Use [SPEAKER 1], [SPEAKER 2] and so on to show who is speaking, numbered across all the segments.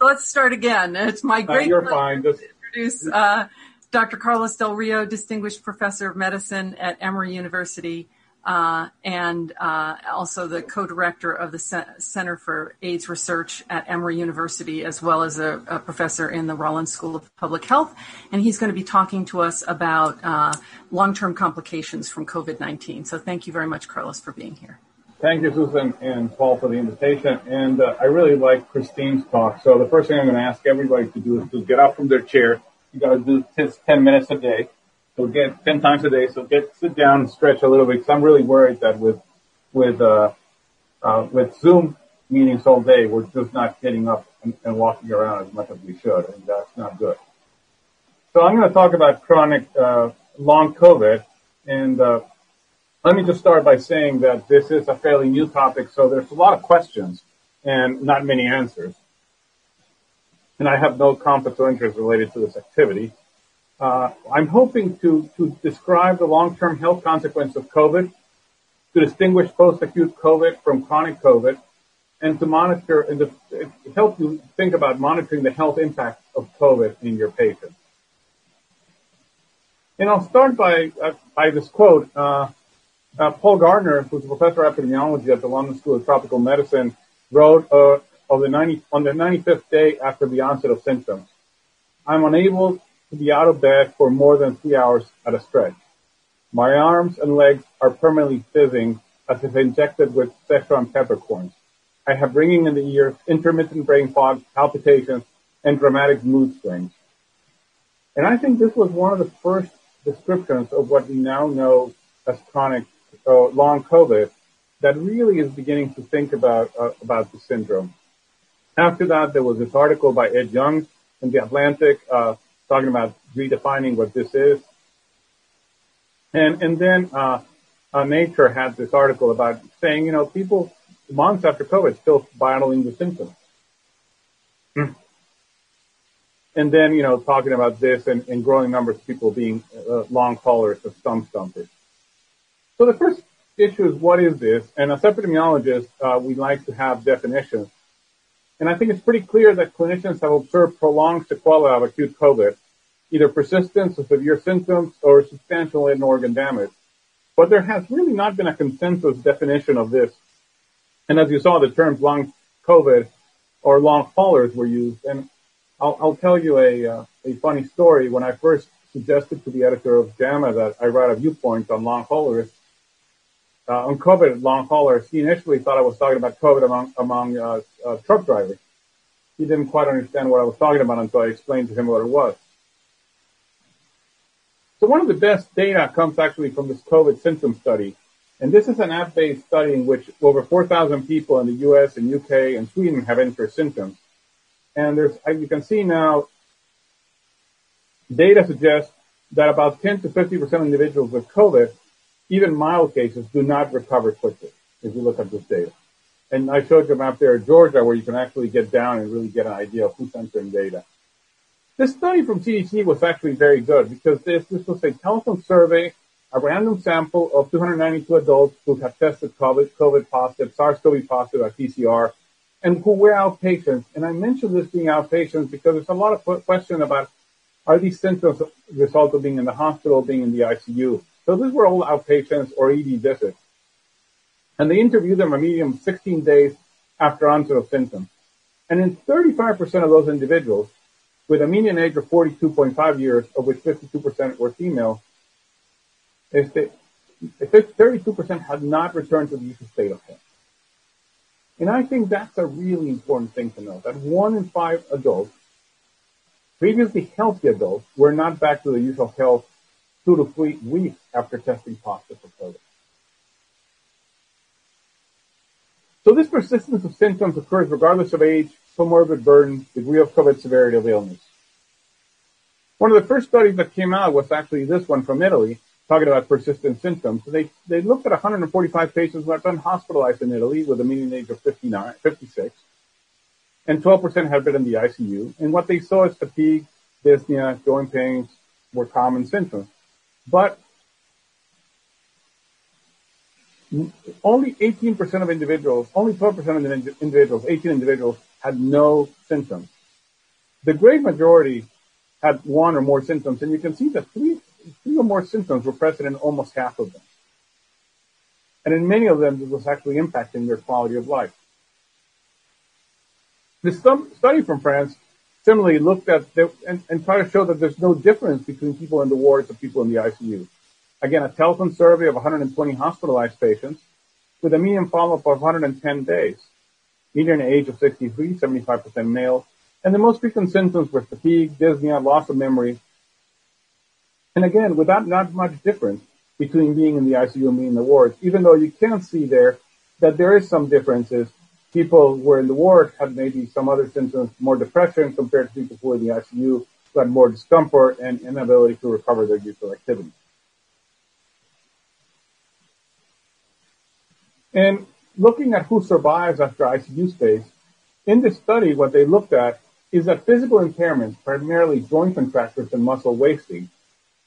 [SPEAKER 1] let's start again. It's my great
[SPEAKER 2] you're fine.
[SPEAKER 1] pleasure to introduce uh, Dr. Carlos Del Rio, Distinguished Professor of Medicine at Emory University, uh, and uh, also the co-director of the C- Center for AIDS Research at Emory University, as well as a, a, professor in the Rollins School of Public Health. And he's going to be talking to us about uh, long-term complications from COVID-19. So thank you very much, Carlos, for being here.
[SPEAKER 2] Thank you, Susan and Paul, for the invitation. And uh, I really like Christine's talk. So the first thing I'm going to ask everybody to do is to get up from their chair. You got to do this 10 minutes a day. So get 10 times a day. So get, sit down and stretch a little bit. Cause I'm really worried that with, with, uh, uh, with Zoom meetings all day, we're just not getting up and, and walking around as much as we should. And that's not good. So I'm going to talk about chronic, uh, long COVID. And, uh, let me just start by saying that this is a fairly new topic, so there's a lot of questions and not many answers. And I have no conflicts or interests related to this activity. Uh, I'm hoping to, to describe the long-term health consequence of COVID, to distinguish post-acute COVID from chronic COVID, and to monitor and to help you think about monitoring the health impact of COVID in your patients. And I'll start by, uh, by this quote. Uh, uh, Paul Gardner, who's a professor of epidemiology at the London School of Tropical Medicine, wrote uh, the 90, on the 95th day after the onset of symptoms. I'm unable to be out of bed for more than three hours at a stretch. My arms and legs are permanently fizzing as if injected with Szechuan peppercorns. I have ringing in the ears, intermittent brain fog, palpitations, and dramatic mood swings. And I think this was one of the first descriptions of what we now know as chronic uh, long COVID that really is beginning to think about uh, about the syndrome. After that, there was this article by Ed Yong in the Atlantic uh, talking about redefining what this is, and and then uh, uh, Nature had this article about saying, you know, people months after COVID still battling the symptoms. And then, you know, talking about this and, and growing numbers of people being uh, long haulers of stump stumpers. So the first issue is what is this? And as epidemiologists, uh, we like to have definitions. And I think it's pretty clear that clinicians have observed prolonged sequelae of acute COVID, either persistence of severe symptoms or substantial organ damage. But there has really not been a consensus definition of this. And as you saw, the terms long COVID or long haulers were used. And I'll, I'll tell you a, uh, a funny story. When I first suggested to the editor of JAMA that I write a viewpoint on long haulers, uh, on COVID long haulers, he initially thought I was talking about COVID among among uh, uh, truck drivers. He didn't quite understand what I was talking about until I explained to him what it was. So one of the best data comes actually from this COVID symptom study. And this is an app-based study in which over 4,000 people in the US and UK and Sweden have entered symptoms. And there's, as you can see now, data suggests that about 10 to 50% of individuals with COVID even mild cases do not recover quickly if you look at this data. And I showed you a map there in Georgia where you can actually get down and really get an idea of who's entering data. This study from CDC was actually very good because this, this was a telephone survey, a random sample of 292 adults who have tested COVID, COVID positive, SARS-CoV positive at PCR, and who were outpatients. And I mentioned this being outpatients because there's a lot of question about are these symptoms a result of being in the hospital, being in the ICU? So these were all outpatients or ED visits. And they interviewed them a median of 16 days after onset of symptoms. And in 35% of those individuals, with a median age of 42.5 years, of which 52% were female, 32% had not returned to the usual state of health. And I think that's a really important thing to know, that one in five adults, previously healthy adults, were not back to the usual health two to three weeks after testing positive for COVID. So this persistence of symptoms occurs regardless of age, comorbid burden, degree of COVID severity of illness. One of the first studies that came out was actually this one from Italy, talking about persistent symptoms. So they, they looked at 145 patients who had been hospitalized in Italy with a median age of 59, 56, and 12% had been in the ICU. And what they saw is fatigue, dyspnea, joint pains were common symptoms. But only 18% of individuals, only 12% of the individuals, 18 individuals had no symptoms. The great majority had one or more symptoms, and you can see that three, three or more symptoms were present in almost half of them. And in many of them, it was actually impacting their quality of life. The study from France similarly looked at the, and, and tried to show that there's no difference between people in the wards and people in the ICU. Again, a telephone survey of 120 hospitalized patients with a median follow-up of 110 days. Median age of 63, 75% male, and the most frequent symptoms were fatigue, dyspnea, loss of memory. And again, without not much difference between being in the ICU and being in the wards, even though you can see there that there is some differences. People who were in the ward had maybe some other symptoms, more depression compared to people who were in the ICU who had more discomfort and inability to recover their usual activity. And looking at who survives after ICU stays, in this study, what they looked at is that physical impairments, primarily joint contractures and muscle wasting,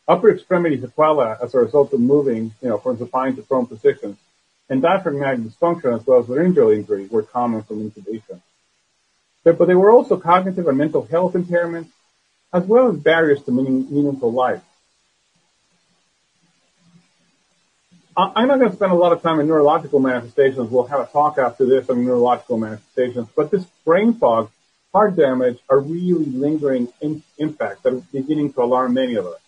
[SPEAKER 2] upper extremity sequelae as a result of moving, you know, from supine to prone positions, and diaphragmatic dysfunction as well as laryngeal injury were common from intubation. But, there were also cognitive and mental health impairments, as well as barriers to meaning, meaningful life. I'm not going to spend a lot of time on neurological manifestations. We'll have a talk after this on neurological manifestations, but this brain fog, heart damage are really lingering in, impacts that are beginning to alarm many of us.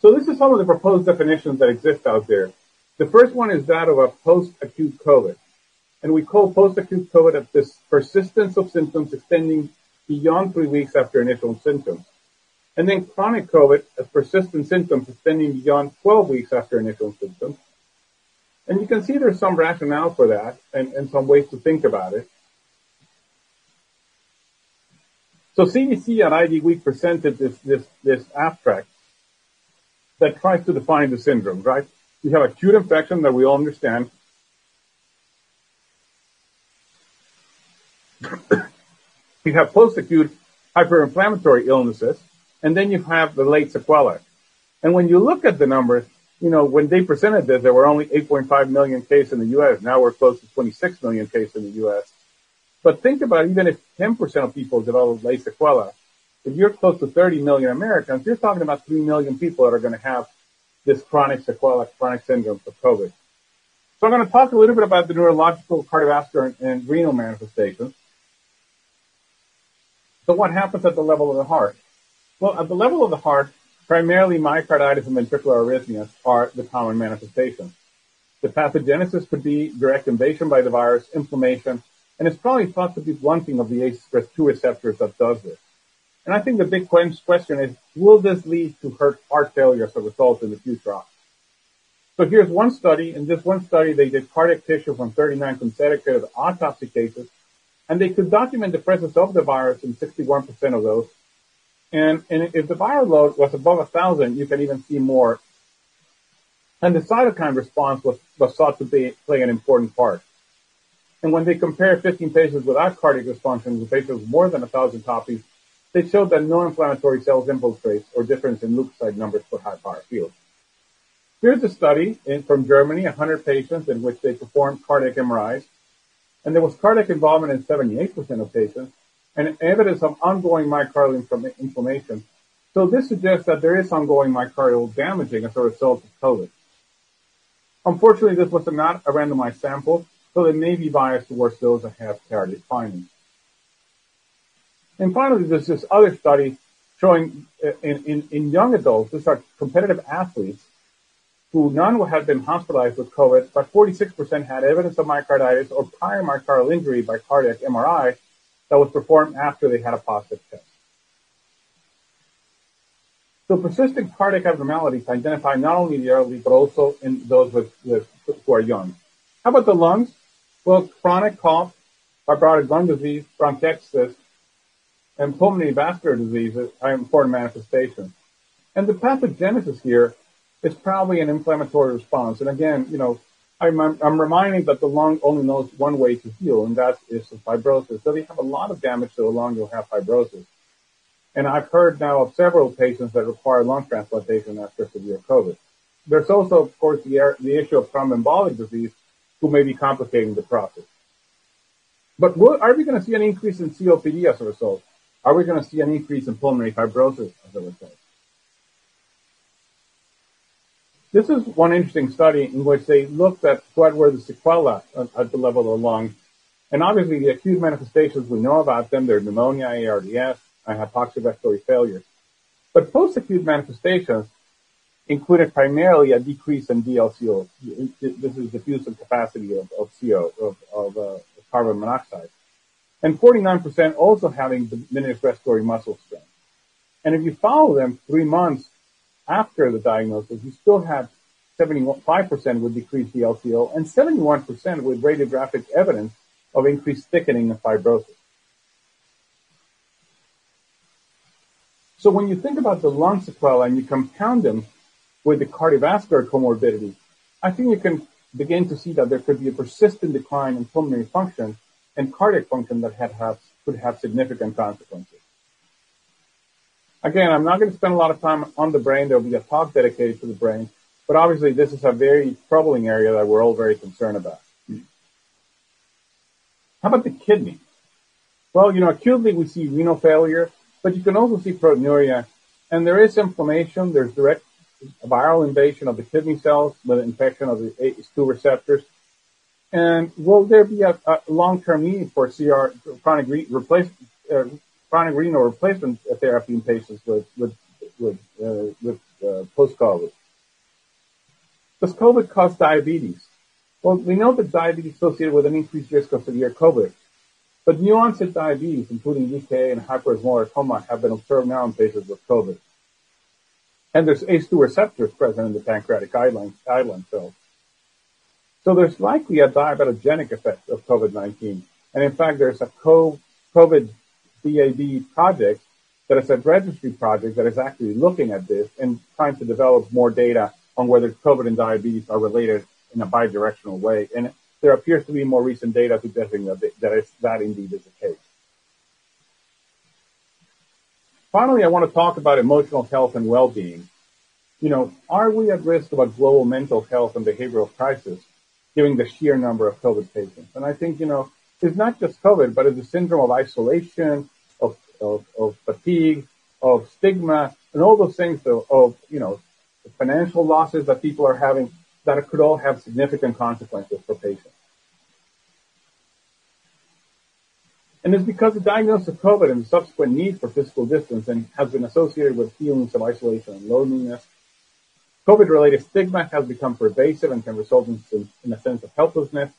[SPEAKER 2] So this is some of the proposed definitions that exist out there. The first one is that of a post-acute COVID. And we call post-acute COVID this persistence of symptoms extending beyond three weeks after initial symptoms. And then chronic COVID as persistent symptoms extending beyond 12 weeks after initial symptoms. And you can see there's some rationale for that and, and some ways to think about it. So CDC at IDWeek presented this, this, this abstract that tries to define the syndrome, right? You have acute infection that we all understand. you have post-acute hyperinflammatory illnesses, and then you have the late sequelae. And when you look at the numbers, you know, when they presented this, there were only 8.5 million cases in the U.S. Now we're close to 26 million cases in the U.S. But think about even if 10% of people develop late sequelae, if you're close to 30 million Americans, you're talking about 3 million people that are going to have this chronic sequelae, chronic syndrome of COVID. So I'm going to talk a little bit about the neurological, cardiovascular, and renal manifestations. So what happens at the level of the heart? Well, at the level of the heart, primarily myocarditis and ventricular arrhythmias are the common manifestations. The pathogenesis could be direct invasion by the virus, inflammation, and it's probably thought to be blunting of the ACE2 receptors that does this. And I think the big question is, will this lead to heart failure as a result in the future? So here's one study. In this one study, they did cardiac tissue from 39 consecutive autopsy cases, and they could document the presence of the virus in 61% of those. And, and if the viral load was above 1,000, you can even see more. And the cytokine response was, was thought to be, play an important part. And when they compare 15 patients without cardiac dysfunction with patients with more than 1,000 copies, they showed that no inflammatory cells infiltrate or difference in leukocyte numbers for high power fields. Here's a study in, from Germany, 100 patients in which they performed cardiac MRIs, and there was cardiac involvement in 78% of patients, and evidence of ongoing myocardial inflammation. So this suggests that there is ongoing myocardial damaging as a result of COVID. Unfortunately, this was not a randomized sample, so it may be biased towards those that have cardiac findings. And finally, there's this other study showing uh, in, in, in young adults, these are competitive athletes who none had been hospitalized with COVID, but 46% had evidence of myocarditis or prior myocardial injury by cardiac MRI that was performed after they had a positive test. So persistent cardiac abnormalities identify not only the elderly, but also in those with, with, who are young. How about the lungs? Well, chronic cough, fibrotic lung disease, bronchiectasis, and pulmonary vascular diseases are important manifestations. And the pathogenesis here is probably an inflammatory response. And again, you know, I'm, I'm reminding that the lung only knows one way to heal, and that is fibrosis. So they have a lot of damage to the lung, you'll have fibrosis. And I've heard now of several patients that require lung transplantation after severe COVID. There's also, of course, the, the issue of thromboembolic disease, who may be complicating the process. But are we going to see an increase in COPD as a result? Are we going to see an increase in pulmonary fibrosis as a result? This is one interesting study in which they looked at what were the sequelae at the level of the lung. And obviously the acute manifestations, we know about them. They're pneumonia, ARDS, and hypoxic respiratory failure. But post-acute manifestations included primarily a decrease in DLCO. This is diffusive capacity of, of CO, of, of uh, carbon monoxide. And 49% also having diminished respiratory muscle strength. And if you follow them three months after the diagnosis, you still have 75% with decreased DLCO and 71% with radiographic evidence of increased thickening and fibrosis. So when you think about the lung sequelae and you compound them with the cardiovascular comorbidity, I think you can begin to see that there could be a persistent decline in pulmonary function and cardiac function that had have, could have significant consequences. Again, I'm not going to spend a lot of time on the brain. There'll be a talk dedicated to the brain, but obviously this is a very troubling area that we're all very concerned about. How about the kidney? Well, you know, acutely we see renal failure, but you can also see proteinuria, and there is inflammation. There's direct viral invasion of the kidney cells with infection of the ACE2 receptors. And will there be a, a long-term need for CR chronic re, uh, chronic renal replacement therapy in patients with with with, uh, with uh, post-COVID? Does COVID cause diabetes? Well, we know that diabetes is associated with an increased risk of severe COVID, but new onset diabetes, including DKA and hyperosmolar coma, have been observed now in patients with COVID. And there's ACE2 receptors present in the pancreatic island, island cells. So there's likely a diabetogenic effect of COVID-19. And in fact, there's a COVID DAB project that is a registry project that is actually looking at this and trying to develop more data on whether COVID and diabetes are related in a bidirectional way. And there appears to be more recent data suggesting that, that, is, that indeed is the case. Finally, I want to talk about emotional health and well-being. You know, are we at risk of a global mental health and behavioral crisis, given the sheer number of COVID patients? And I think, you know, it's not just COVID, but it's a syndrome of isolation, of, of, of fatigue, of stigma, and all those things of, of, you know, financial losses that people are having that could all have significant consequences for patients. And it's because the diagnosis of COVID and the subsequent need for physical distancing has been associated with feelings of isolation and loneliness. COVID-related stigma has become pervasive and can result in, in a sense of helplessness.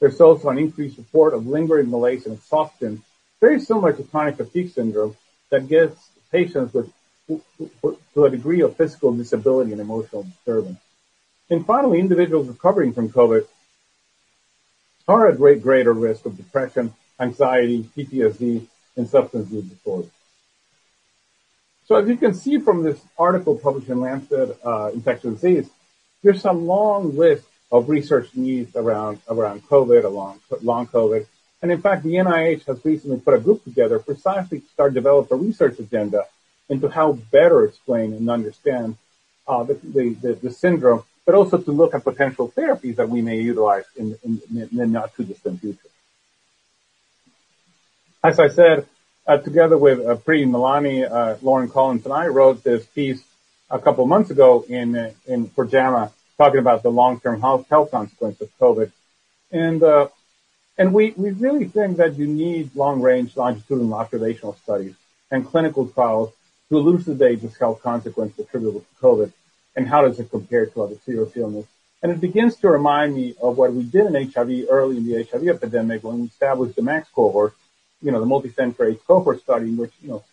[SPEAKER 2] There's also an increased report of lingering malaise and exhaustion, very similar to chronic fatigue syndrome, that gives patients with to a degree of physical disability and emotional disturbance. And finally, individuals recovering from COVID are at great greater risk of depression, anxiety, PTSD, and substance use disorders. So as you can see from this article published in Lancet uh, Infectious Disease, there's a long list of research needs around around COVID, along long COVID. And in fact, the NIH has recently put a group together precisely to start develop a research agenda into how better explain and understand uh, the, the, the, the, syndrome, but also to look at potential therapies that we may utilize in, in, in the not too distant future. As I said, uh, together with uh, Preeti Malani, uh, Lauren Collins, and I wrote this piece a couple months ago in in for JAMA talking about the long-term health health consequences of COVID, and uh, and we we really think that you need long-range longitudinal observational studies and clinical trials to elucidate this health consequence attributable to COVID and how does it compare to other serious illness. And it begins to remind me of what we did in HIV early in the HIV epidemic when we established the MACS cohort you know, the multi-center AIDS cohort study in which, you know,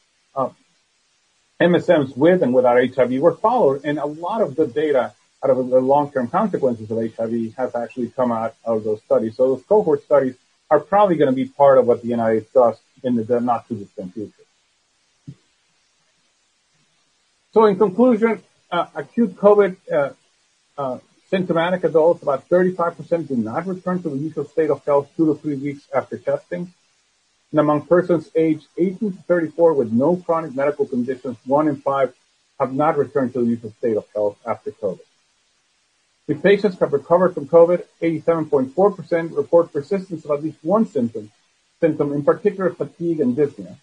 [SPEAKER 2] MSMs with and without HIV were followed, and a lot of good data out of the long-term consequences of HIV has actually come out of those studies. So those cohort studies are probably going to be part of what the NIH does in the not too distant future. So in conclusion, uh, acute COVID uh, uh, symptomatic adults, about 35% do not return to the usual state of health two to three weeks after testing. And among persons aged 18 to 34 with no chronic medical conditions, one in five have not returned to the usual state of health after COVID. If patients have recovered from COVID, 87.4% report persistence of at least one symptom, symptom, in particular fatigue and dyspnea.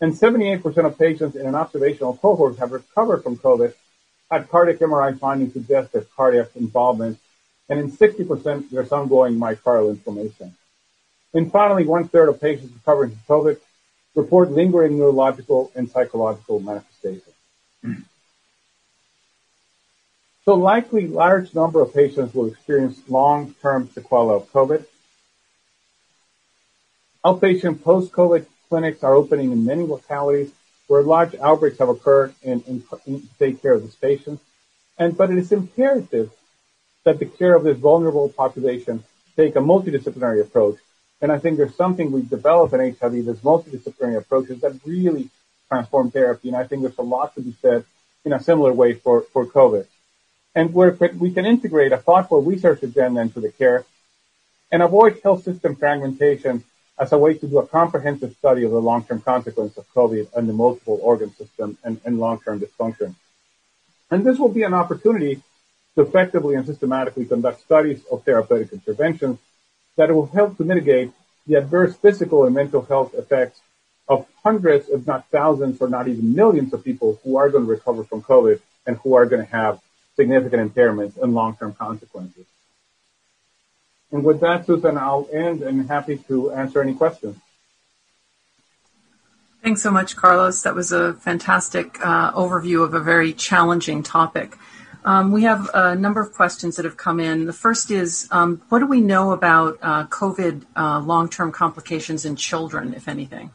[SPEAKER 2] And 78% of patients in an observational cohort have recovered from COVID had cardiac MRI findings suggested cardiac involvement, and in 60% there's ongoing myocardial inflammation. And finally, one third of patients recovering from COVID report lingering neurological and psychological manifestations. So likely large number of patients will experience long-term sequelae of COVID. Outpatient post-COVID clinics are opening in many localities where large outbreaks have occurred and, and, take care of these patients. And but it is imperative that the care of this vulnerable population take a multidisciplinary approach. And I think there's something we've developed in HIV, this multidisciplinary approaches that really transform therapy. And I think there's a lot to be said in a similar way for, for COVID. And where we can integrate a thoughtful research agenda into the care and avoid health system fragmentation as a way to do a comprehensive study of the long-term consequence of COVID and the multiple organ system and, and long-term dysfunction. And this will be an opportunity to effectively and systematically conduct studies of therapeutic interventions that will help to mitigate the adverse physical and mental health effects of hundreds, if not thousands, or not even millions of people who are going to recover from COVID and who are going to have significant impairments and long-term consequences. And with that, Susan, I'll end and happy to answer any questions.
[SPEAKER 1] Thanks so much, Carlos. That was a fantastic uh, overview of a very challenging topic. Um, we have a number of questions that have come in. The first is, um, what do we know about uh, COVID uh, long-term complications in children, if anything?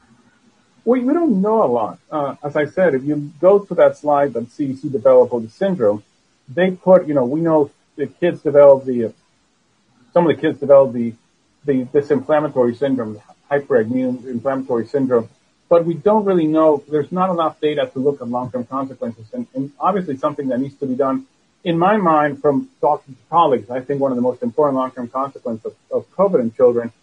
[SPEAKER 2] We, we don't know a lot. Uh, as I said, if you go to that slide that CDC developed the syndrome, they put, you know, we know the kids develop the, some of the kids develop the, the this inflammatory syndrome, hyperimmune inflammatory syndrome, but we don't really know. There's not enough data to look at long-term consequences, and, and obviously something that needs to be done in my mind, from talking to colleagues, I think one of the most important long-term consequences of, of COVID in children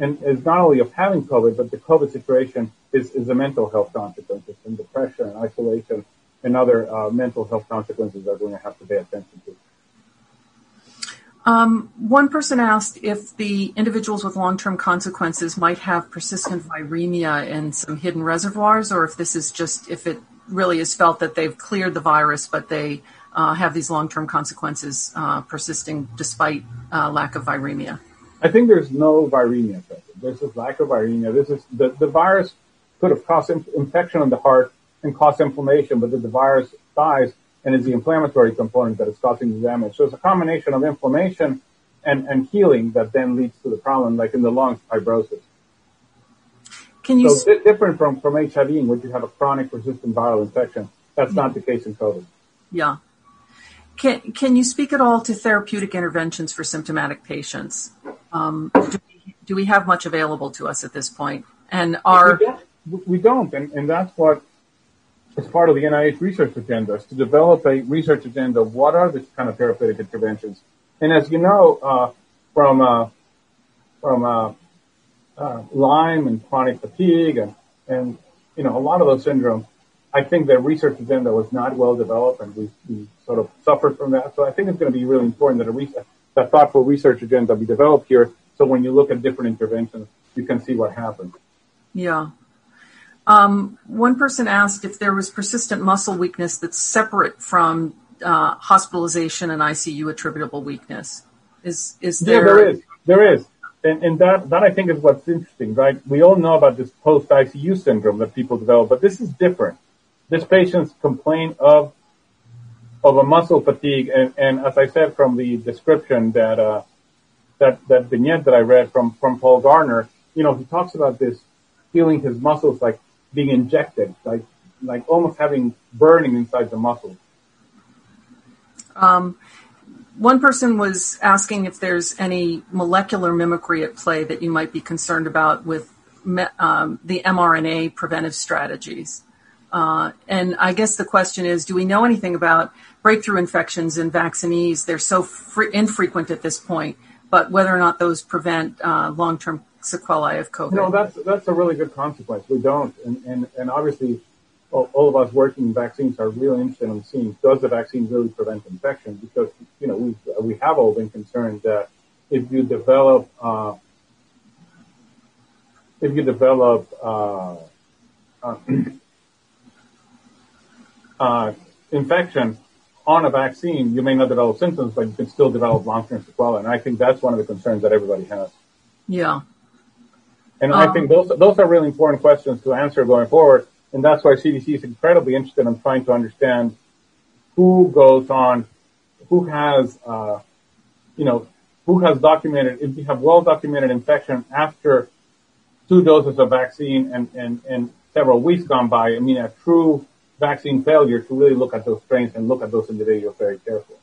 [SPEAKER 2] and is not only of having COVID, but the COVID situation is, is the mental health consequences and depression and isolation and other uh, mental health consequences that we're going to have to pay attention to.
[SPEAKER 1] Um, one person asked if the individuals with long-term consequences might have persistent viremia in some hidden reservoirs, or if this is just if it really is felt that they've cleared the virus, but they uh, have these long-term consequences uh, persisting despite uh, lack of viremia?
[SPEAKER 2] I think there's no viremia. There's this lack of viremia. This is the, the virus could have caused infection in the heart and caused inflammation, but then the virus dies and is the inflammatory component that is causing the damage. So it's a combination of inflammation and, and healing that then leads to the problem, like in the lungs, fibrosis. Can you so s- different from, from HIV in which you have a chronic resistant viral infection. That's not the case in COVID.
[SPEAKER 1] Yeah. Can, can you speak at all to therapeutic interventions for symptomatic patients? Um, do, we, do, we, have much available to us at this point? And are
[SPEAKER 2] we don't, and, and that's what is part of the NIH research agenda is to develop a research agenda. What are the kind of therapeutic interventions? And as you know, uh, from uh, from uh, uh Lyme and chronic fatigue and and you know a lot of those syndromes, I think the research agenda was not well developed, and we, we sort of suffered from that. So I think it's going to be really important that a research, that thoughtful research agenda be developed here. So when you look at different interventions, you can see what happens.
[SPEAKER 1] Yeah. Um, one person asked if there was persistent muscle weakness that's separate from uh, hospitalization and ICU attributable weakness. Is is there?
[SPEAKER 2] Yeah, there is. There is. And, and that, that I think is what's interesting, right? We all know about this post ICU syndrome that people develop, but this is different. This patient's complaint of of a muscle fatigue, and, and as I said from the description that uh, that that vignette that I read from from Paul Gardner, you know, he talks about this feeling his muscles like being injected, like like almost having burning inside the muscles.
[SPEAKER 1] Um, one person was asking if there's any molecular mimicry at play that you might be concerned about with um, the mRNA preventive strategies. Uh, and I guess the question is, do we know anything about breakthrough infections in vaccinees? They're so fr- infrequent at this point, but whether or not those prevent uh, long-term sequelae of COVID.
[SPEAKER 2] No, that's that's a really good consequence. We don't, and and, and obviously, all, all, of us working in vaccines are really interested in seeing does the vaccine really prevent infection? Because you know we we have all been concerned that if you develop uh, if you develop uh, uh, infection on a vaccine, you may not develop symptoms, but you can still develop long-term sequelae. And I think that's one of the concerns that everybody has.
[SPEAKER 1] Yeah.
[SPEAKER 2] And um, I think those those are really important questions to answer going forward. And that's why CDC is incredibly interested in trying to understand who goes on, who has, uh, you know, who has documented, if you have well documented infection after two doses of vaccine and, and, and several weeks gone by, I mean, a true vaccine failure to really look at those strains and look at those individuals very carefully.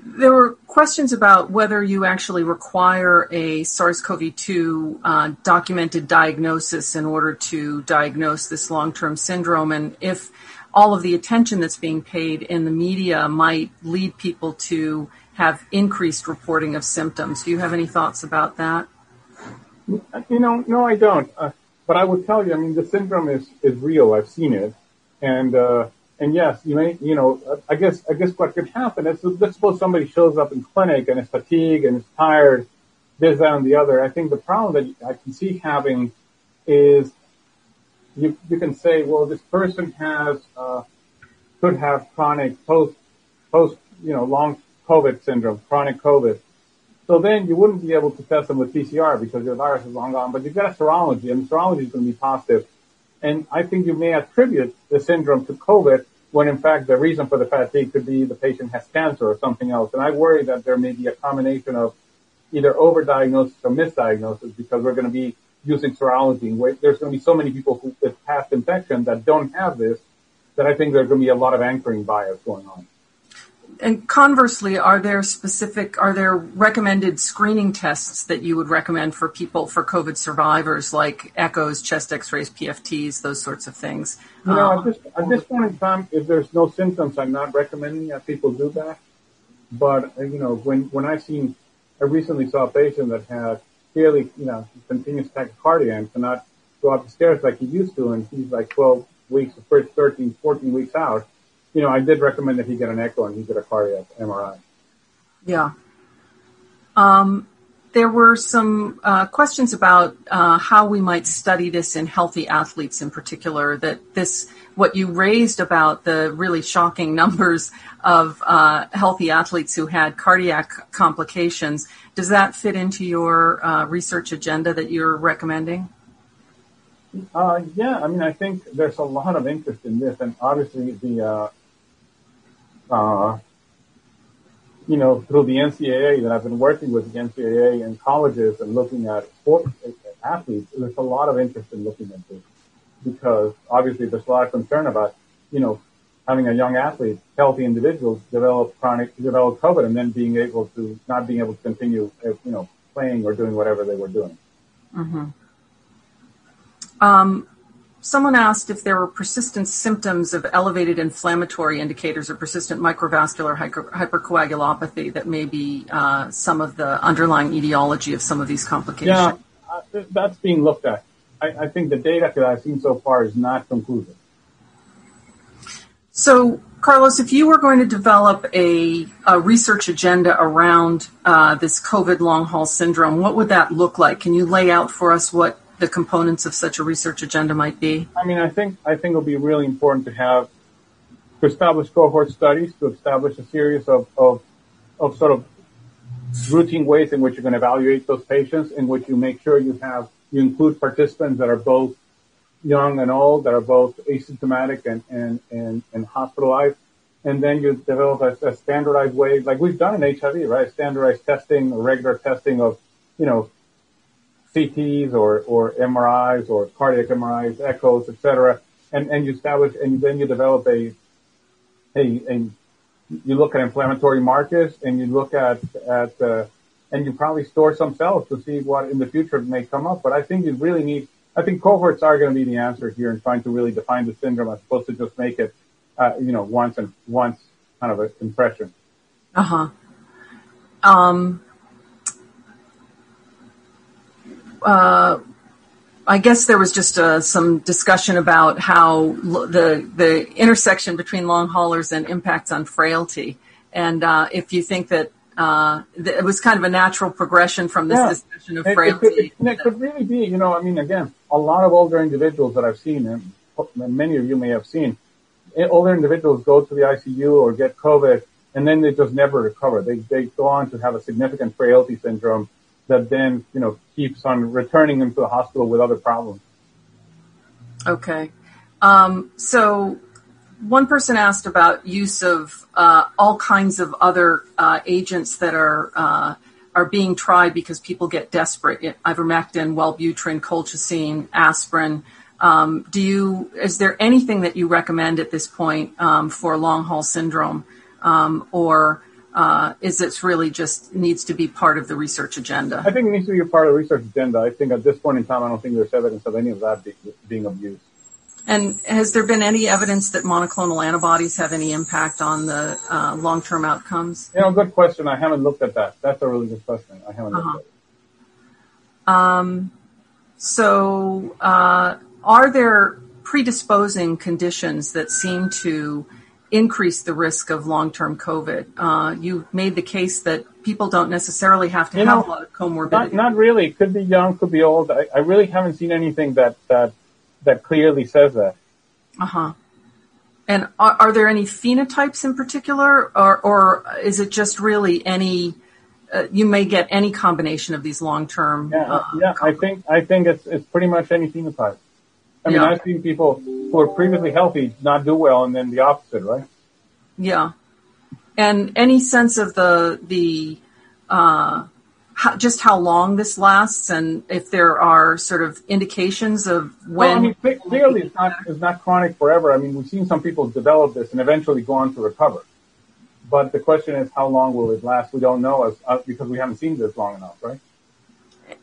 [SPEAKER 1] There were questions about whether you actually require a SARS-CoV-2 uh, documented diagnosis in order to diagnose this long-term syndrome, and if all of the attention that's being paid in the media might lead people to have increased reporting of symptoms. Do you have any thoughts about that?
[SPEAKER 2] You know, no, I don't. Uh, but I would tell you, I mean, the syndrome is, is real. I've seen it. And, uh, and yes, you may, you know, I guess, I guess what could happen is, let's suppose somebody shows up in clinic and is fatigued and is tired, this, that, and the other. I think the problem that I can see having is you, you can say, well, this person has, uh, could have chronic post, post, you know, long COVID syndrome, chronic COVID. So then you wouldn't be able to test them with PCR because your virus is long gone, but you've got a serology and the serology is going to be positive and I think you may attribute the syndrome to COVID when in fact the reason for the fatigue could be the patient has cancer or something else. And I worry that there may be a combination of either overdiagnosis or misdiagnosis because we're going to be using serology. There's going to be so many people who, with past infection that don't have this that I think there's going to be a lot of anchoring bias going on
[SPEAKER 1] and conversely, are there specific, are there recommended screening tests that you would recommend for people for COVID survivors, like echoes, chest X-rays, PFTs, those sorts of things?
[SPEAKER 2] You know, um, at, this, at this point in time, if there's no symptoms, I'm not recommending that people do that. But you know, when when I've seen, I recently saw a patient that had fairly, you know, continuous tachycardia and cannot go up the stairs like he used to, and he's like 12 weeks, the first 13, 14 weeks out you know, I did recommend that he get an echo and he get a cardiac MRI.
[SPEAKER 1] Yeah. Um, there were some uh, questions about uh, how we might study this in healthy athletes in particular. That this, what you raised about the really shocking numbers of uh, healthy athletes who had cardiac complications, does that fit into your uh, research agenda that you're recommending?
[SPEAKER 2] Uh, yeah, I mean, I think there's a lot of interest in this, and obviously the uh, uh, you know, through the NCAA that I've been working with the NCAA and colleges and looking at sports athletes, there's a lot of interest in looking at this because obviously there's a lot of concern about, you know, having a young athlete, healthy individuals develop chronic, develop COVID and then being able to, not being able to continue, you know, playing or doing whatever they were doing.
[SPEAKER 1] Mm-hmm. Um, Someone asked if there were persistent symptoms of elevated inflammatory indicators or persistent microvascular hypercoagulopathy that may be uh, some of the underlying etiology of some of these complications.
[SPEAKER 2] Yeah, uh, that's being looked at. I, I think the data that I've seen so far is not conclusive.
[SPEAKER 1] So, Carlos, if you were going to develop a, a research agenda around uh, this COVID long haul syndrome, what would that look like? Can you lay out for us what the components of such a research agenda might be?
[SPEAKER 2] I mean, I think I think it'll be really important to have to establish cohort studies, to establish a series of of, of sort of routine ways in which you're going to evaluate those patients, in which you make sure you have you include participants that are both young and old, that are both asymptomatic and and and, and hospitalized, and then you develop a, a standardized way, like we've done in HIV, right? Standardized testing, regular testing of you know CTs or, or MRIs or cardiac MRIs, echoes, etc. And, and you establish, and then you develop a, a, a, you look at inflammatory markers and you look at, at, uh, and you probably store some cells to see what in the future may come up. But I think you really need, I think cohorts are going to be the answer here in trying to really define the syndrome as opposed to just make it, uh, you know, once and once kind of an impression.
[SPEAKER 1] Uh huh. Um, uh, I guess there was just uh, some discussion about how the the intersection between long haulers and impacts on frailty, and uh, if you think that uh, it was kind of a natural progression from this yeah. discussion of frailty.
[SPEAKER 2] It, it, it, it, could really be, you know, I mean, again, a lot of older individuals that I've seen, and many of you may have seen, eh, older individuals go to the ICU or get COVID, and then they just never recover. They they go on to have a significant frailty syndrome that then, you know, keeps on returning them to the hospital with other problems.
[SPEAKER 1] Okay. Um, so one person asked about use of uh, all kinds of other uh, agents that are uh, are being tried because people get desperate. Ivermectin, Wellbutrin, colchicine, aspirin. Um, do you? Is there anything that you recommend at this point um, for long haul syndrome, um, or uh, is it really just needs to be part of the research agenda?
[SPEAKER 2] I think it needs to be a part of the research agenda. I think at this point in time, I don't think there's evidence of any of that be, being abused.
[SPEAKER 1] And has there been any evidence that monoclonal antibodies have any impact on the uh, long-term outcomes?
[SPEAKER 2] You know, good question. I haven't looked at that. That's a really good question. I haven't uh-huh. looked at it.
[SPEAKER 1] Um, so, uh, are there predisposing conditions that seem to increase the risk of long-term COVID? Uh, you made the case that people don't necessarily have to you have know, a lot of comorbidity.
[SPEAKER 2] Not, not really. Could be young, could be old. I, I really haven't seen anything that that that clearly says that.
[SPEAKER 1] Uh huh. And are, are, there any phenotypes in particular, or, or is it just really any? Uh, you may get any combination of these long-term.
[SPEAKER 2] Yeah, uh, yeah. I think I think it's it's pretty much any phenotype. I mean, yeah. I've seen people who are previously healthy not do well, and then the opposite, right?
[SPEAKER 1] Yeah. And any sense of the the uh, how, just how long this lasts and if there are sort of indications of when. Well, I
[SPEAKER 2] mean, clearly it's not, it's not chronic forever. I mean, we've seen some people develop this and eventually go on to recover. But the question is, how long will it last? We don't know as, uh, because we haven't seen this long enough, right?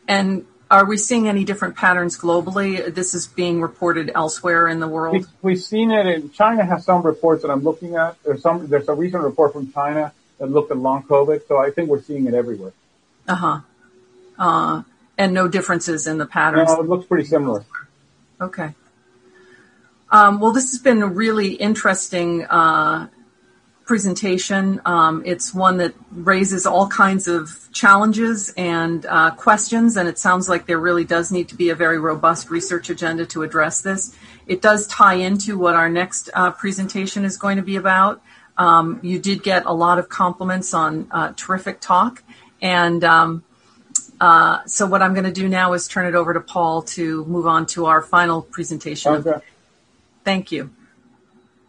[SPEAKER 1] And are we seeing any different patterns globally? This is being reported elsewhere in the world.
[SPEAKER 2] We, have seen it in China. Has some reports that I'm looking at. There's some. There's a recent report from China that looked at long COVID. So I think we're seeing it everywhere.
[SPEAKER 1] Uh-huh. Uh, and no differences in the patterns?
[SPEAKER 2] No, it looks pretty similar.
[SPEAKER 1] Okay. Um, well, this has been a really interesting uh, presentation. Um, it's one that raises all kinds of challenges and uh, questions, and it sounds like there really does need to be a very robust research agenda to address this. It does tie into what our next uh, presentation is going to be about. Um, you did get a lot of compliments on uh, terrific talk, and um, uh, so what I'm going to do now is turn it over to Paul to move on to our final presentation.
[SPEAKER 2] Okay.
[SPEAKER 1] Thank you.